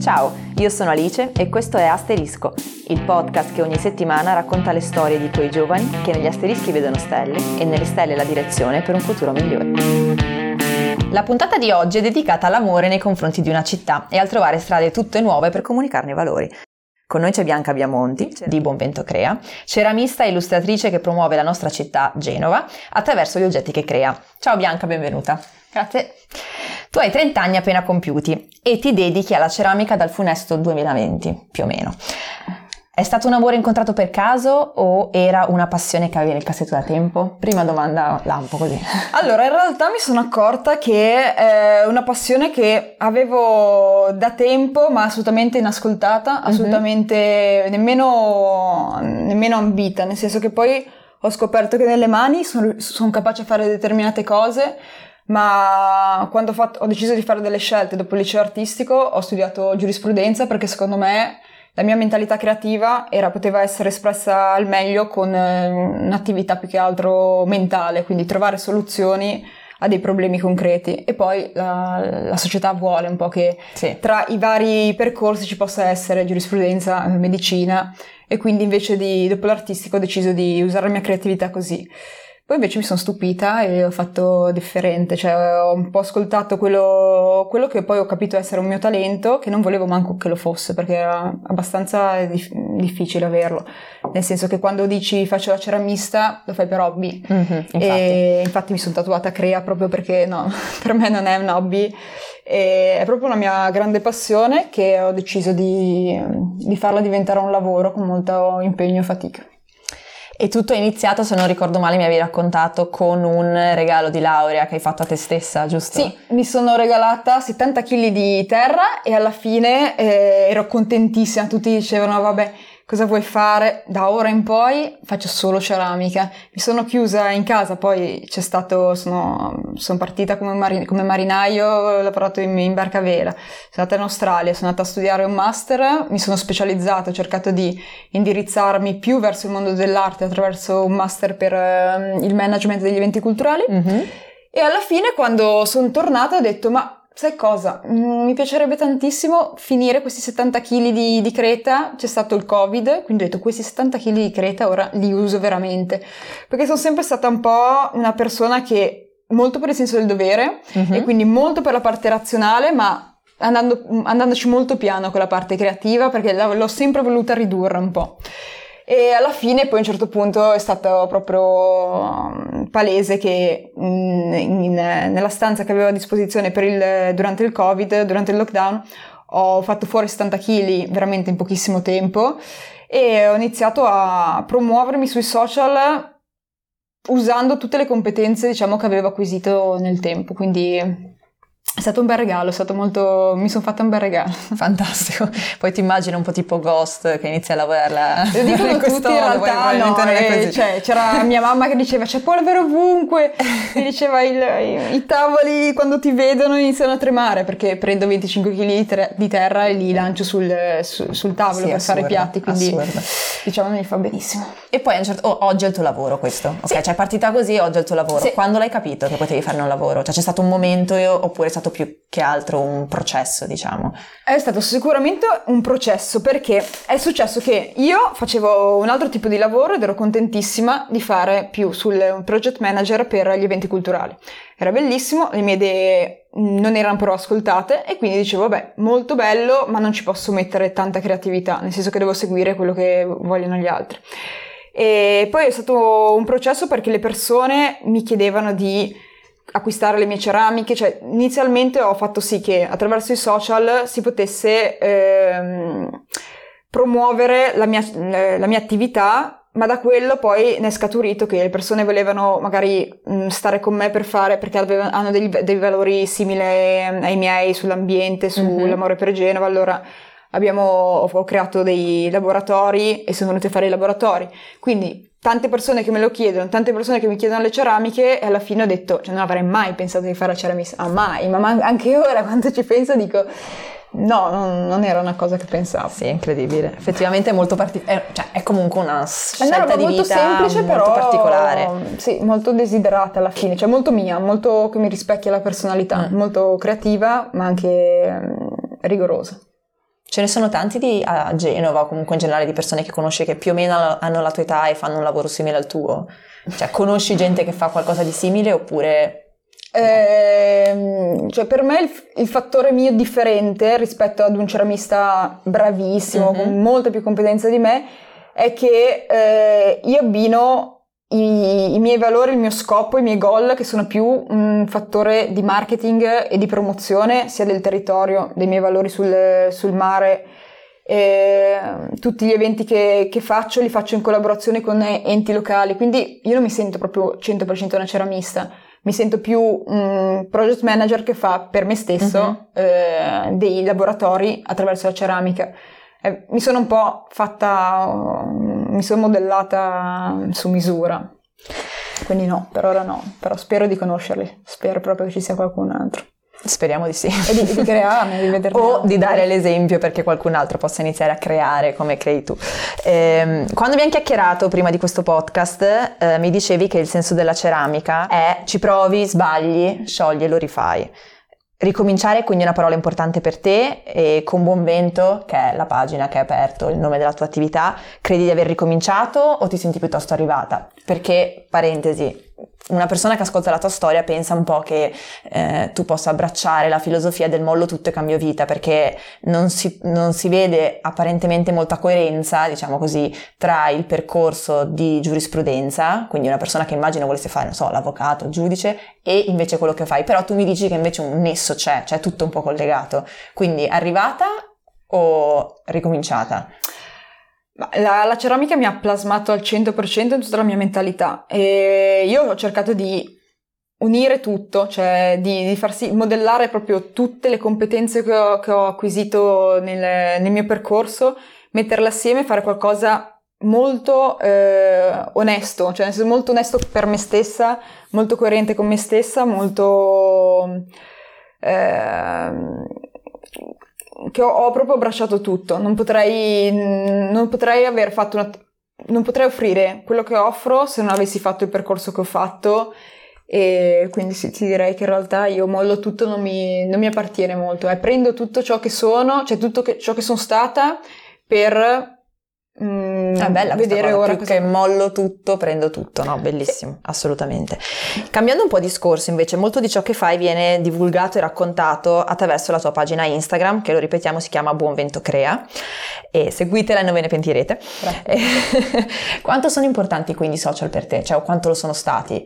Ciao, io sono Alice e questo è Asterisco, il podcast che ogni settimana racconta le storie di quei giovani che negli asterischi vedono stelle e nelle stelle la direzione per un futuro migliore. La puntata di oggi è dedicata all'amore nei confronti di una città e al trovare strade tutte nuove per comunicarne i valori. Con noi c'è Bianca Biamonti di Buonvento Crea, ceramista e illustratrice che promuove la nostra città, Genova, attraverso gli oggetti che crea. Ciao Bianca, benvenuta. Grazie. Tu hai 30 anni appena compiuti e ti dedichi alla ceramica dal funesto 2020, più o meno. È stato un amore incontrato per caso o era una passione che avevi nel cassetto da tempo? Prima domanda lampo così. Allora, in realtà mi sono accorta che è una passione che avevo da tempo, ma assolutamente inascoltata, mhm. assolutamente mm-hmm. nemmeno, nemmeno ambita, nel senso che poi ho scoperto che nelle mani sono, sono capace di fare determinate cose, ma quando ho, fatto, ho, deciso di fare delle scelte dopo il liceo artistico ho studiato giurisprudenza perché secondo me la mia mentalità creativa era, poteva essere espressa al meglio con eh, un'attività più che altro mentale, quindi trovare soluzioni a dei problemi concreti e poi la, la società vuole un po' che sì. tra i vari percorsi ci possa essere giurisprudenza, medicina e quindi invece di dopo l'artistico ho deciso di usare la mia creatività così. Poi invece mi sono stupita e ho fatto differente, cioè ho un po' ascoltato quello, quello, che poi ho capito essere un mio talento, che non volevo manco che lo fosse, perché era abbastanza dif- difficile averlo. Nel senso che quando dici faccio la ceramista, lo fai per hobby. Mm-hmm, infatti. E infatti mi sono tatuata Crea proprio perché no, per me non è un hobby. E è proprio una mia grande passione che ho deciso di, di farla diventare un lavoro con molto impegno e fatica. E tutto è iniziato, se non ricordo male, mi avevi raccontato con un regalo di laurea che hai fatto a te stessa, giusto? Sì, mi sono regalata 70 kg di terra e alla fine eh, ero contentissima. Tutti dicevano, vabbè, cosa vuoi fare? Da ora in poi faccio solo ceramica. Mi sono chiusa in casa, poi c'è stato, sono, sono partita come, marin, come, marinaio, ho lavorato in, in barca vela, sono andata in Australia, sono andata a studiare un master, mi sono specializzata, ho cercato di indirizzarmi più verso il mondo dell'arte attraverso un master per uh, il management degli eventi culturali. Mm-hmm. E alla fine, quando sono tornata, ho detto: Ma Sai cosa? Mm, mi piacerebbe tantissimo finire questi 70 kg di, di, creta, c'è stato il covid, quindi ho detto questi 70 kg di creta ora li uso veramente, perché sono sempre stata un po' una persona che molto per il senso del dovere uh-huh. e quindi molto per la parte razionale, ma andando, andandoci molto piano con la parte creativa perché l'ho sempre voluta ridurre un po'. E alla fine poi a un certo punto è stato proprio um, palese che in, in, nella stanza che avevo a disposizione il, durante il covid, durante il lockdown, ho fatto fuori 70 kg veramente in pochissimo tempo e ho iniziato a promuovermi sui social usando tutte le competenze diciamo che avevo acquisito nel tempo. Quindi è stato un bel regalo, è stato molto... mi sono fatta un bel regalo. Fantastico. Poi ti immagino un po' tipo Ghost che inizia a lavorare Lo dicono tutti in realtà, no, eh, cioè, c'era mia mamma che diceva c'è polvere ovunque, e diceva il, i, i, tavoli quando ti vedono iniziano a tremare perché prendo 25 kg di, ter- di terra e li lancio sul, su, sul tavolo sì, per assurdo, fare i piatti, quindi assurdo. diciamo mi fa benissimo. E poi certo, oh, oggi è il tuo lavoro questo, ok? Sì. Cioè è partita così, oggi è il tuo lavoro. Sì. Quando l'hai capito che potevi fare un lavoro? Cioè c'è stato un momento oppure è stato stato più che altro un processo, diciamo? È stato sicuramente un processo perché è successo che io facevo un altro tipo di lavoro ed ero contentissima di fare più sul project manager per gli eventi culturali. Era bellissimo, le mie idee non erano però ascoltate e quindi dicevo vabbè molto bello ma non ci posso mettere tanta creatività, nel senso che devo seguire quello che vogliono gli altri. E poi è stato un processo perché le persone mi chiedevano di acquistare le mie ceramiche, cioè inizialmente ho fatto sì che attraverso i social si potesse ehm, promuovere la mia, la mia, attività, ma da quello poi ne è scaturito che le persone volevano magari mh, stare con me per fare, perché avevano, hanno dei, dei, valori simili ai miei sull'ambiente, sull'amore mm-hmm. per Genova, allora abbiamo, ho creato dei laboratori e sono venuti a fare i laboratori. Quindi tante persone che me lo chiedono, tante persone che mi chiedono le ceramiche e alla fine ho detto, cioè non avrei mai pensato di fare la ceramista, ah mai, ma anche ora quando ci penso dico, no, non, non, era una cosa che pensavo. Sì, incredibile, effettivamente è molto particolare, cioè è comunque una scelta è di molto vita semplice, molto però, particolare. Sì, molto desiderata alla fine, cioè molto mia, molto che mi rispecchia la personalità, mm. molto creativa ma anche um, rigorosa. Ce ne sono tanti di, a Genova o comunque in generale di persone che conosci che più o meno hanno la tua età e fanno un lavoro simile al tuo? Cioè, conosci gente che fa qualcosa di simile oppure eh, cioè per me il, il, fattore mio differente rispetto ad un ceramista bravissimo, mm-hmm. con molta più competenza di me, è che eh, io abbino i, i, miei valori, il mio scopo, i miei goal, che sono più un fattore di marketing e di promozione sia del territorio, dei miei valori sul, sul mare. E tutti gli eventi che, che, faccio li faccio in collaborazione con enti locali, quindi io non mi sento proprio 100% una ceramista mi sento più un project manager che fa per me stesso uh-huh. eh, dei laboratori attraverso la ceramica. Eh, mi sono un po' fatta, mi sono modellata su misura. Quindi no, per ora no, però spero di conoscerli, spero proprio che ci sia qualcun altro. Speriamo di sì. E di, di crearne, di vederli. O di dare l'esempio perché qualcun altro possa iniziare a creare come crei tu. Eh, quando abbiamo chiacchierato prima di questo podcast, eh, mi dicevi che il senso della ceramica è ci provi, sbagli, sciogli e lo rifai. Ricominciare è quindi una parola importante per te e con Buon Vento, che è la pagina che hai aperto, il nome della tua attività, credi di aver ricominciato o ti senti piuttosto arrivata? Perché, parentesi, una persona che ascolta la tua storia pensa un po' che eh, tu possa abbracciare la filosofia del mollo tutto e cambio vita, perché non si, non si, vede apparentemente molta coerenza, diciamo così, tra il percorso di giurisprudenza, quindi una persona che immagino volesse fare, non so, l'avvocato, il giudice, e invece quello che fai. Però tu mi dici che invece un nesso c'è, cioè tutto un po' collegato. Quindi arrivata o ricominciata? La, la, ceramica mi ha plasmato al 100% in tutta la mia mentalità e io ho cercato di unire tutto, cioè di, di farsi modellare proprio tutte le competenze che ho, che ho acquisito nel, nel, mio percorso, metterle assieme e fare qualcosa molto eh, onesto, cioè molto onesto per me stessa, molto coerente con me stessa, molto... Eh, che ho, ho, proprio abbracciato tutto, non potrei, non potrei aver fatto una, non potrei offrire quello che offro se non avessi fatto il percorso che ho fatto e quindi sì, ti direi che in realtà io mollo tutto non mi, non mi appartiene molto, eh. prendo tutto ciò che sono, cioè tutto che, ciò che sono stata per Mm, è bella vedere ora più che mollo tutto, prendo tutto, no? Bellissimo, sì. assolutamente. Cambiando un po' discorso, invece, molto di ciò che fai viene divulgato e raccontato attraverso la tua pagina Instagram, che lo ripetiamo si chiama Buon Vento Crea, e seguitela e non ve ne pentirete. quanto sono importanti quindi i social per te? Cioè, o quanto lo sono stati?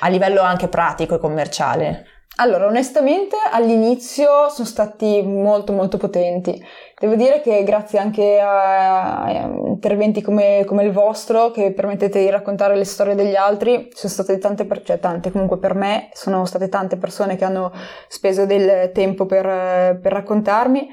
A livello anche pratico e commerciale? Allora, onestamente all'inizio sono stati molto molto potenti. Devo dire che grazie anche a, interventi come, come, il vostro, che permettete di raccontare le storie degli altri, sono state tante, per, cioè tante comunque per me, sono state tante persone che hanno speso del tempo per, per raccontarmi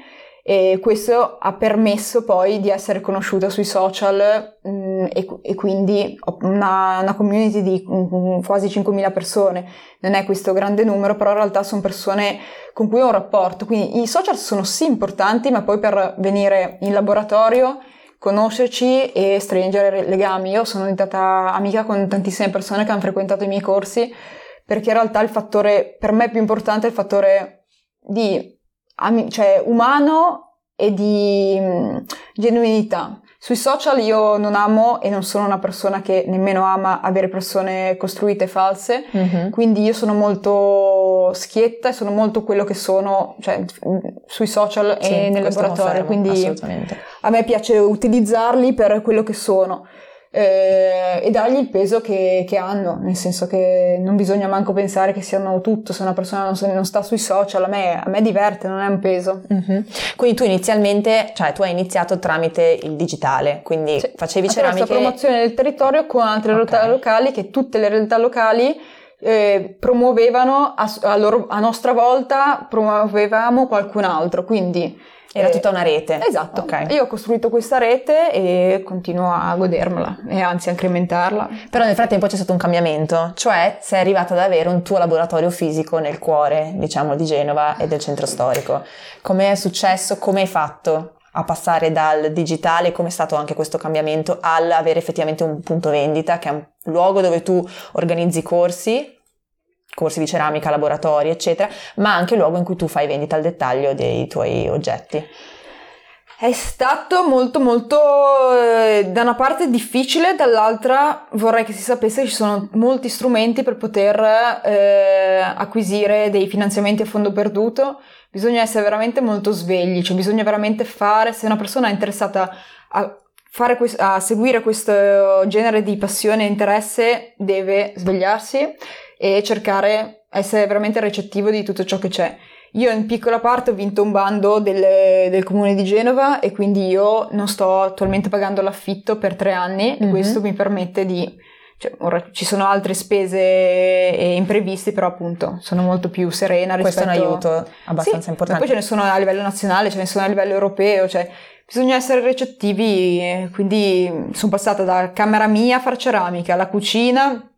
e questo ha permesso poi di essere conosciuta sui social mh, mm, e, e, quindi una, una community di mh, quasi 5.000 persone. Non è questo grande numero, però in realtà sono persone con cui ho un rapporto. Quindi i social sono sì importanti, ma poi per venire in laboratorio conoscerci e stringere legami. Io sono diventata amica con tantissime persone che hanno frequentato i miei corsi perché in realtà il fattore per me più importante è il fattore di cioè, umano e di mh, genuinità. Sui social io non amo e non sono una persona che nemmeno ama avere persone costruite false, mm-hmm. quindi io sono molto schietta e sono molto quello che sono cioè, sui social sì, e nel laboratorio, quindi a me piace utilizzarli per quello che sono eh, e dargli il peso che, che, hanno, nel senso che non bisogna manco pensare che siano tutto, se una persona non, non sta sui social, a me, a me, diverte, non è un peso. Mm-hmm. Quindi tu inizialmente, cioè tu hai iniziato tramite il digitale, quindi sì. facevi ceramiche... questa promozione del territorio con altre okay. realtà locali, che tutte le realtà locali eh, promuovevano a, a, loro, a nostra volta promuovevamo qualcun altro, quindi era tutta una rete. Esatto. Okay. Io ho costruito questa rete e continuo a godermela e anzi a incrementarla. Però nel frattempo c'è stato un cambiamento, cioè sei arrivata ad avere un tuo laboratorio fisico nel cuore, diciamo, di Genova e del centro storico. Come è successo? Come hai fatto a passare dal digitale, come è stato anche questo cambiamento, all'avere effettivamente un punto vendita, che è un luogo dove tu organizzi corsi corsi di ceramica, laboratori, eccetera, ma anche luogo in cui tu fai vendita al dettaglio dei tuoi oggetti. È stato molto molto eh, da una parte difficile, dall'altra vorrei che si sapesse che ci sono molti strumenti per poter eh, acquisire dei finanziamenti a fondo perduto. Bisogna essere veramente molto svegli, cioè bisogna veramente fare, se una persona è interessata a, fare, a seguire questo genere di passione e interesse, deve svegliarsi e cercare, essere veramente recettivo di tutto ciò che c'è. Io in piccola parte ho vinto un bando del, del, comune di Genova e quindi io non sto attualmente pagando l'affitto per tre anni mm-hmm. questo mi permette di... Cioè, ora ci sono altre spese e imprevisti, però appunto sono molto più serena rispetto... Questo è un aiuto abbastanza sì, importante. poi ce ne sono a livello nazionale, ce ne sono a livello europeo, cioè bisogna essere recettivi, quindi sono passata da camera mia a far ceramica, alla cucina,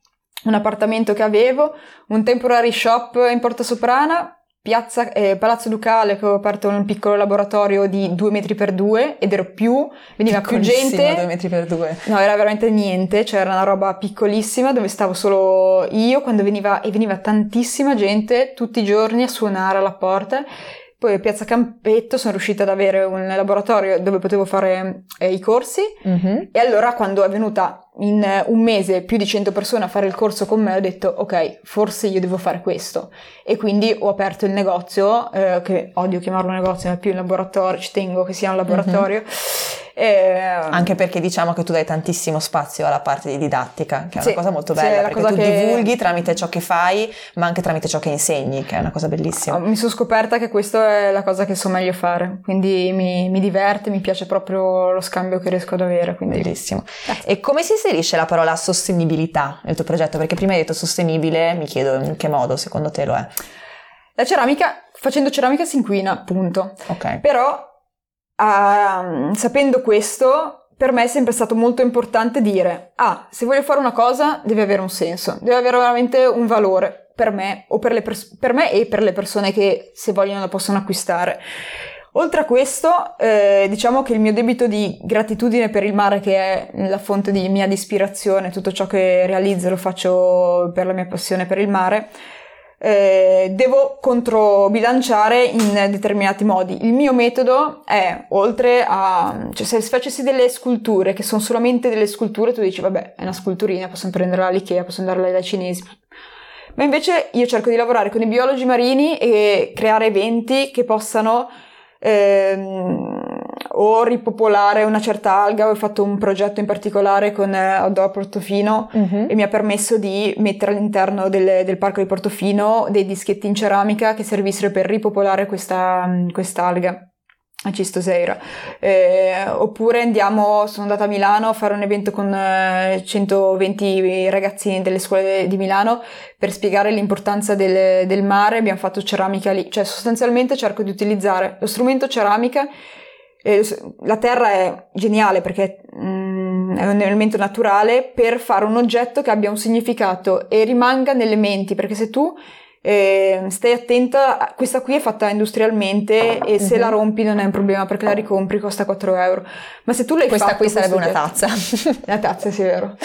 un appartamento che avevo, un temporary shop in Porta Soprana, piazza, eh, Palazzo Ducale che ho aperto un piccolo laboratorio di due metri per due ed ero più, veniva più gente. due metri per due. No, era veramente niente, c'era una roba piccolissima dove stavo solo io quando veniva, e veniva tantissima gente tutti i giorni a suonare alla porta poi a Piazza Campetto sono riuscita ad avere un laboratorio dove potevo fare eh, i corsi. Mm-hmm. e allora quando è venuta in un mese più di 100 persone a fare il corso con me ho detto ok forse io devo fare questo. E quindi ho aperto il negozio eh, che odio chiamarlo negozio ma è più un laboratorio ci tengo che sia un laboratorio. Mm-hmm eh, Anche perché diciamo che tu dai tantissimo spazio alla parte di didattica, che è sì, una cosa molto bella, sì, perché tu che... divulghi tramite ciò che fai, ma anche tramite ciò che insegni, che è una cosa bellissima. Ah, mi sono scoperta che questa è la cosa che so meglio fare, quindi mi, mi diverte, mi piace proprio lo scambio che riesco ad avere. Quindi... Bellissimo. Eh. E come si inserisce la parola sostenibilità nel tuo progetto? Perché prima hai detto sostenibile, mi chiedo in che modo secondo te lo è? La ceramica, facendo ceramica si inquina, appunto. Ok. Però Uh, sapendo questo, per me è sempre stato molto importante dire, ah, se voglio fare una cosa deve avere un senso, deve avere veramente un valore per me, per, pers- per me e per le persone che se vogliono la possono acquistare. Oltre a questo, eh, diciamo che il mio debito di gratitudine per il mare, che è la fonte di mia ispirazione, tutto ciò che realizzo lo faccio per la mia passione per il mare, eh, devo controbilanciare in determinati modi. Il mio metodo è, oltre a, cioè se facessi delle sculture che sono solamente delle sculture, tu dici, vabbè, è una sculturina, posso prenderla all'Ikea, posso andarla dai cinesi. Ma invece io cerco di lavorare con i biologi marini e creare eventi che possano ehm, o ripopolare una certa alga. Ho fatto un progetto in particolare con Outdoor Portofino uh-huh. e mi ha permesso di mettere all'interno del, del, parco di Portofino dei dischetti in ceramica che servissero per ripopolare questa alga a Cistoseira. Eh, oppure andiamo, sono andata a Milano a fare un evento con eh, 120 ragazzini delle scuole di Milano per spiegare l'importanza del, del mare. Abbiamo fatto ceramica lì, cioè sostanzialmente cerco di utilizzare lo strumento ceramica eh, la terra è geniale perché mm, è un elemento naturale per fare un oggetto che abbia un significato e rimanga nelle menti, perché se tu eh, stai attenta, questa qui è fatta industrialmente e se uh-huh. la rompi non è un problema perché la ricompri, costa 4 euro. Ma se tu l'hai questa fatto, qui sarebbe una tazza. una tazza, sì, è vero.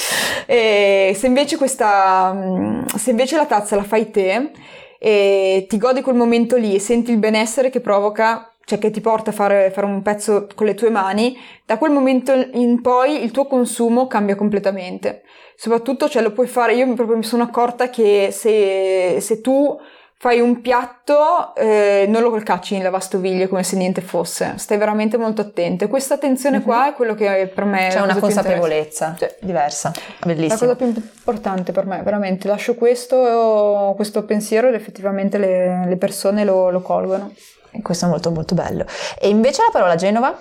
E se invece questa, mm, se invece la tazza la fai te e ti godi quel momento lì e senti il benessere che provoca cioè che ti porta a fare, fare, un pezzo con le tue mani, da quel momento in poi il tuo consumo cambia completamente. Soprattutto, cioè, lo puoi fare, io proprio mi sono accorta che se, se tu fai un piatto, eh, non lo cacci in lavastoviglie come se niente fosse, stai veramente molto attento. Questa attenzione mm-hmm. qua è quello che per me C'è una consapevolezza cioè, diversa, bellissima. La cosa più importante per me, veramente, lascio questo, questo pensiero ed effettivamente le, le persone lo, lo colgono. E questo è molto molto bello. E invece la parola Genova?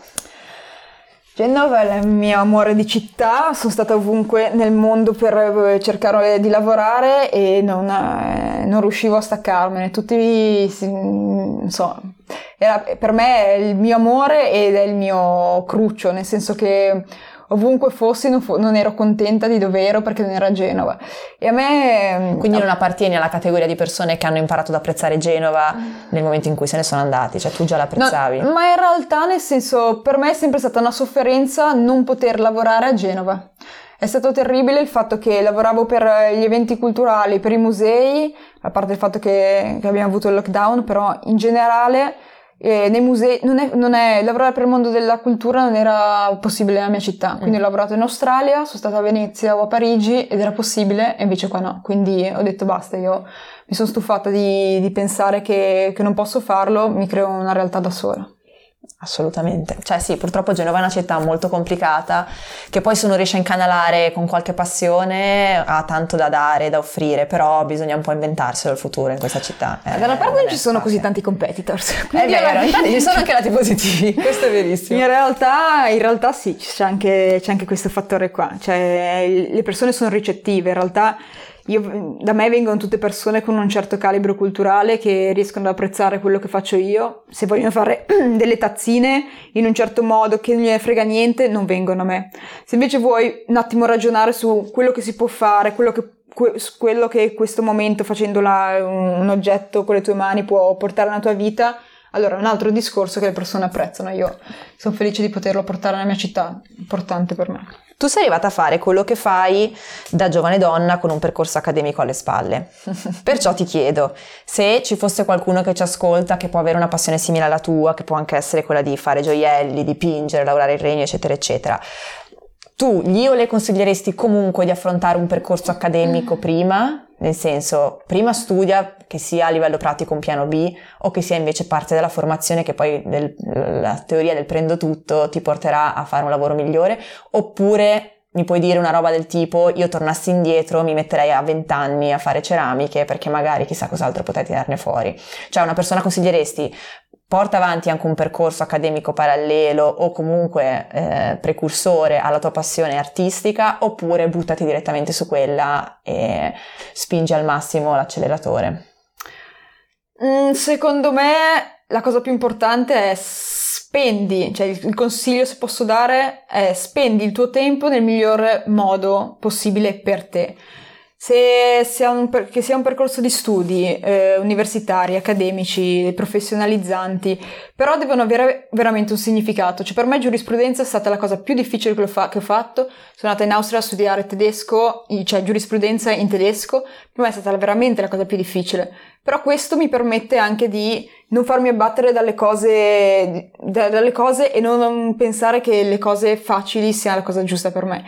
Genova è il mio amore di città, sono stata ovunque nel mondo per eh, cercare di lavorare e non, eh, non riuscivo a staccarmene. Tutti, so, era, per me è il mio amore ed è il mio cruccio, nel senso che ovunque fossi non, fu- non, ero contenta di dove ero perché non era a Genova. E a me... Mm, Quindi non appartieni alla categoria di persone che hanno imparato ad apprezzare Genova nel momento in cui se ne sono andati, cioè tu già l'apprezzavi. No, ma in realtà nel senso, per me è sempre stata una sofferenza non poter lavorare a Genova. È stato terribile il fatto che lavoravo per gli eventi culturali, per i musei, a parte il fatto che, che abbiamo avuto il lockdown, però in generale eh, nei musei, non è, non è, lavorare per il mondo della cultura non era possibile nella mia città, quindi mm. ho lavorato in Australia, sono stata a Venezia o a Parigi ed era possibile e invece qua no, quindi ho detto basta, io mi sono stufata di, di pensare che, che non posso farlo, mi creo una realtà da sola. Assolutamente, cioè sì, purtroppo Genova è una città molto complicata che poi se uno riesce a incanalare con qualche passione ha tanto da dare, da offrire, però bisogna un po' inventarselo il futuro in questa città. Eh, da una parte non ci sono così tanti competitors. È vero, infatti ci sono anche lati positivi, questo è verissimo. In realtà, in realtà sì, c'è anche, c'è anche questo fattore qua, cioè le persone sono ricettive, in realtà io, da me vengono tutte persone con un certo calibro culturale che riescono ad apprezzare quello che faccio io. Se vogliono fare delle tazzine in un certo modo che non gliene frega niente, non vengono a me. Se invece vuoi un attimo ragionare su quello che si può fare, quello che quello che questo momento facendo un oggetto con le tue mani può portare nella tua vita, allora è un altro discorso che le persone apprezzano. Io sono felice di poterlo portare nella mia città, importante per me. Tu sei arrivata a fare quello che fai da giovane donna con un percorso accademico alle spalle. Perciò ti chiedo, se ci fosse qualcuno che ci ascolta che può avere una passione simile alla tua, che può anche essere quella di fare gioielli, dipingere, lavorare il regno, eccetera, eccetera, tu gli o le consiglieresti comunque di affrontare un percorso accademico prima? Nel senso, prima studia che sia a livello pratico un piano B o che sia invece parte della formazione che poi del, la teoria del prendo tutto ti porterà a fare un lavoro migliore, oppure mi puoi dire una roba del tipo io tornassi indietro mi metterei a 20 anni a fare ceramiche perché magari chissà cos'altro potrei tirarne fuori. Cioè una persona consiglieresti porta avanti anche un percorso accademico parallelo o comunque eh, precursore alla tua passione artistica oppure buttati direttamente su quella e spingi al massimo l'acceleratore? Mm, secondo me la cosa più importante è spendi, cioè il consiglio se posso dare è spendi il tuo tempo nel miglior modo possibile per te se sia un, che sia un percorso di studi eh, universitari, accademici, professionalizzanti, però devono avere veramente un significato. Cioè, per me giurisprudenza è stata la cosa più difficile che, fa- che ho fatto. Sono andata in Austria a studiare tedesco, cioè giurisprudenza in tedesco, per me è stata veramente la cosa più difficile. Però questo mi permette anche di non farmi abbattere dalle cose, dalle cose e non pensare che le cose facili siano la cosa giusta per me.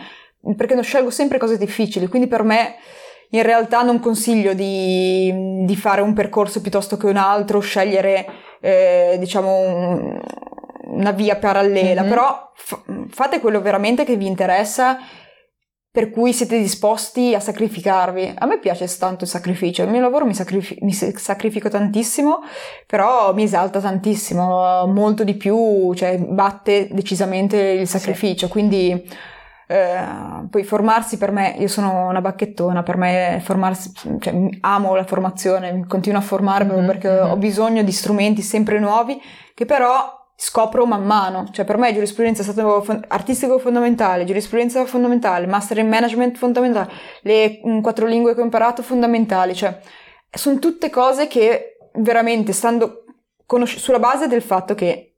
Perché non scelgo sempre cose difficili, quindi per me in realtà non consiglio di, di fare un percorso piuttosto che un altro, scegliere eh, diciamo un, una via parallela, mm-hmm. però f- fate quello veramente che vi interessa per cui siete disposti a sacrificarvi. A me piace tanto il sacrificio, il mio lavoro mi, sacrifi- mi sacrifico tantissimo, però mi esalta tantissimo, molto di più, cioè batte decisamente il sacrificio, sì. quindi eh, poi formarsi per me, io sono una bacchettona, per me formarsi, cioè, amo la formazione, continuo a formarmi mm-hmm. perché mm-hmm. ho bisogno di strumenti sempre nuovi che però scopro man mano, cioè per me giurisprudenza è stato fon- artistico fondamentale, giurisprudenza fondamentale, master in management fondamentale, le mh, mm, quattro lingue che ho imparato fondamentali, cioè sono tutte cose che veramente stando conosci- sulla base del fatto che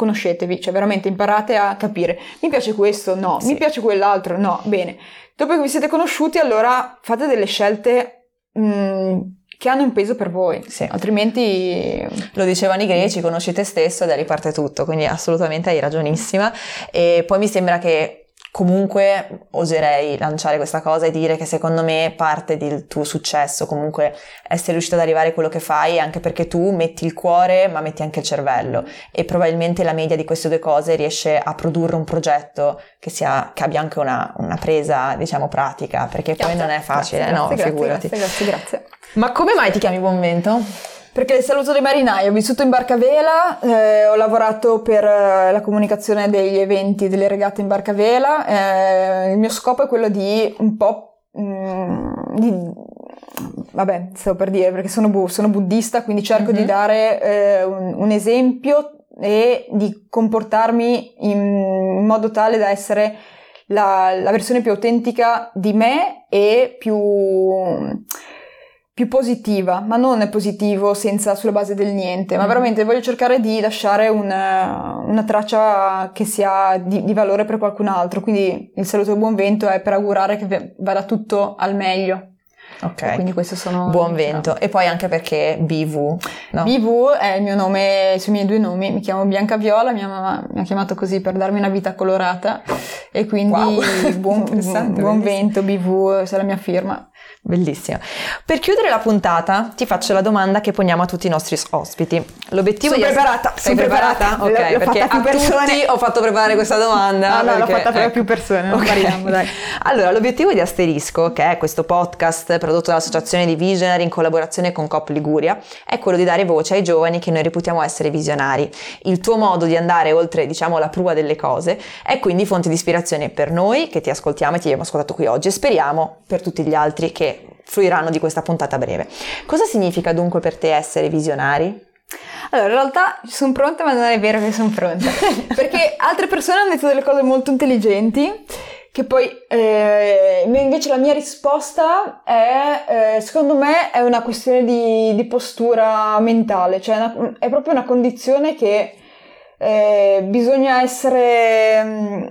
conoscetevi, cioè veramente imparate a capire. Mi piace questo? No. Sì. Mi piace quell'altro? No. Bene. Dopo che vi siete conosciuti, allora fate delle scelte mh, mm, che hanno un peso per voi. Sì. Altrimenti... Lo dicevano i greci, conosci te stesso e da riparte tutto, quindi assolutamente hai ragionissima. E poi mi sembra che comunque oserei lanciare questa cosa e dire che secondo me parte del tuo successo comunque essere riuscito ad arrivare a quello che fai anche perché tu metti il cuore ma metti anche il cervello e probabilmente la media di queste due cose riesce a produrre un progetto che, sia, che abbia anche una, una, presa diciamo pratica perché grazie, poi non è facile grazie, no grazie, figurati grazie, grazie, grazie. ma come mai ti chiami Buonvento? Perché il saluto dei marinai, ho vissuto in barca vela, eh, ho lavorato per eh, la comunicazione degli eventi delle regate in barca vela, eh, il mio scopo è quello di un po' mh, mm, di, vabbè, stavo per dire perché sono, bu- sono buddista, quindi cerco mm-hmm. di dare eh, un, un, esempio e di comportarmi in, in modo tale da essere la, la, versione più autentica di me e più più positiva, ma non positivo senza sulla base del niente, ma mm. veramente voglio cercare di lasciare una, una traccia che sia di, di, valore per qualcun altro. Quindi il saluto buon vento è per augurare che vada tutto al meglio. Ok. Quindi questo sono... Buon vento. E poi anche perché BV, no? BV è il mio nome, sui miei due nomi, mi chiamo Bianca Viola, mia mamma mi ha chiamato così per darmi una vita colorata e quindi Wow. buon, buon vento, BV, se la mia firma. Bellissimo. Per chiudere la puntata ti faccio la domanda che poniamo a tutti i nostri ospiti. L'obiettivo Sono di preparata, Sei preparata? preparata. Ok, L'ho- l'ho perché a persone. tutti ho fatto preparare questa domanda. Ah, no, l'ho perché- fatta per ecco. più persone, non Ok. variamo, dai. Allora, l'obiettivo di Asterisco, che è questo podcast prodotto dall'Associazione di Visionary in collaborazione con COP Liguria, è quello di dare voce ai giovani che noi reputiamo essere visionari. Il tuo modo di andare oltre, diciamo, la prua delle cose è quindi fonte di ispirazione per noi che ti ascoltiamo e ti abbiamo ascoltato qui oggi e speriamo per tutti gli altri che fruiranno di questa puntata breve. Cosa significa dunque per te essere visionari? Allora, in realtà sono pronta, ma non è vero che sono pronta. Perché altre persone hanno detto delle cose molto intelligenti, che poi eh, invece la mia risposta è, eh, secondo me, è una questione di, di postura mentale, cioè una- è proprio una condizione che eh, bisogna essere... mm,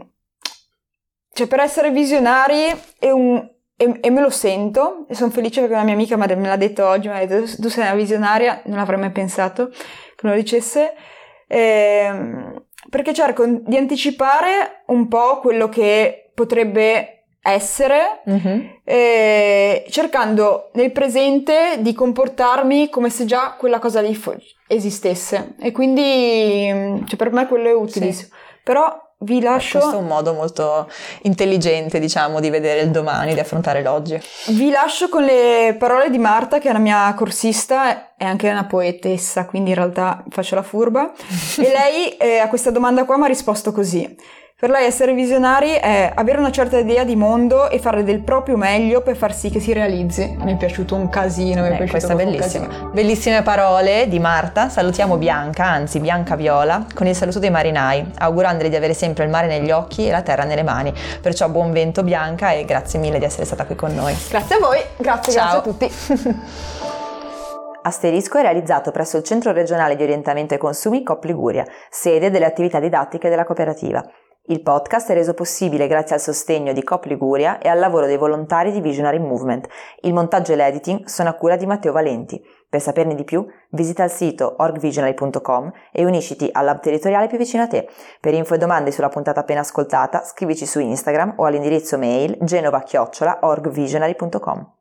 Cioè, per essere visionari è un... E, e me lo sento, e sono felice perché una mia amica me l'ha detto oggi, mi ha detto tu sei una visionaria, non avrei mai pensato che me lo dicesse, ehm, perché cerco di anticipare un po' quello che potrebbe essere, eh, cercando nel presente di comportarmi come se già quella cosa lì fo- esistesse. E quindi cioè, per me quello è utilissimo. Però vi lascio... Questo è un modo molto intelligente, diciamo, di vedere il domani, di affrontare l'oggi. Vi lascio con le parole di Marta, che è una mia corsista, è anche una poetessa, quindi in realtà faccio la furba. e lei eh, a questa domanda qua mi ha risposto così. Per lei essere visionari è avere una certa idea di mondo e fare del proprio meglio per far sì che si realizzi. Mi è piaciuto un casino, mi è Eh, piaciuto questa bellissima. casino. Bellissime parole di Marta. Salutiamo Bianca, anzi Bianca Viola, con il saluto dei marinai, augurandole di avere sempre il mare negli occhi e la terra nelle mani. Perciò buon vento Bianca e grazie mille di essere stata qui con noi. Grazie a voi, grazie, Ciao. grazie a tutti. Asterisco è realizzato presso il Centro regionale di orientamento ai consumi COP Liguria, sede delle attività didattiche della cooperativa. Il podcast è reso possibile grazie al sostegno di COP Liguria e al lavoro dei volontari di Visionary Movement. Il montaggio e l'editing sono a cura di Matteo Valenti. Per saperne di più, visita il sito orgvisionary.com e unisciti all'hub territoriale più vicino a te. Per info e domande sulla puntata appena ascoltata, scrivici su Instagram o all'indirizzo mail genova-orgvisionary.com.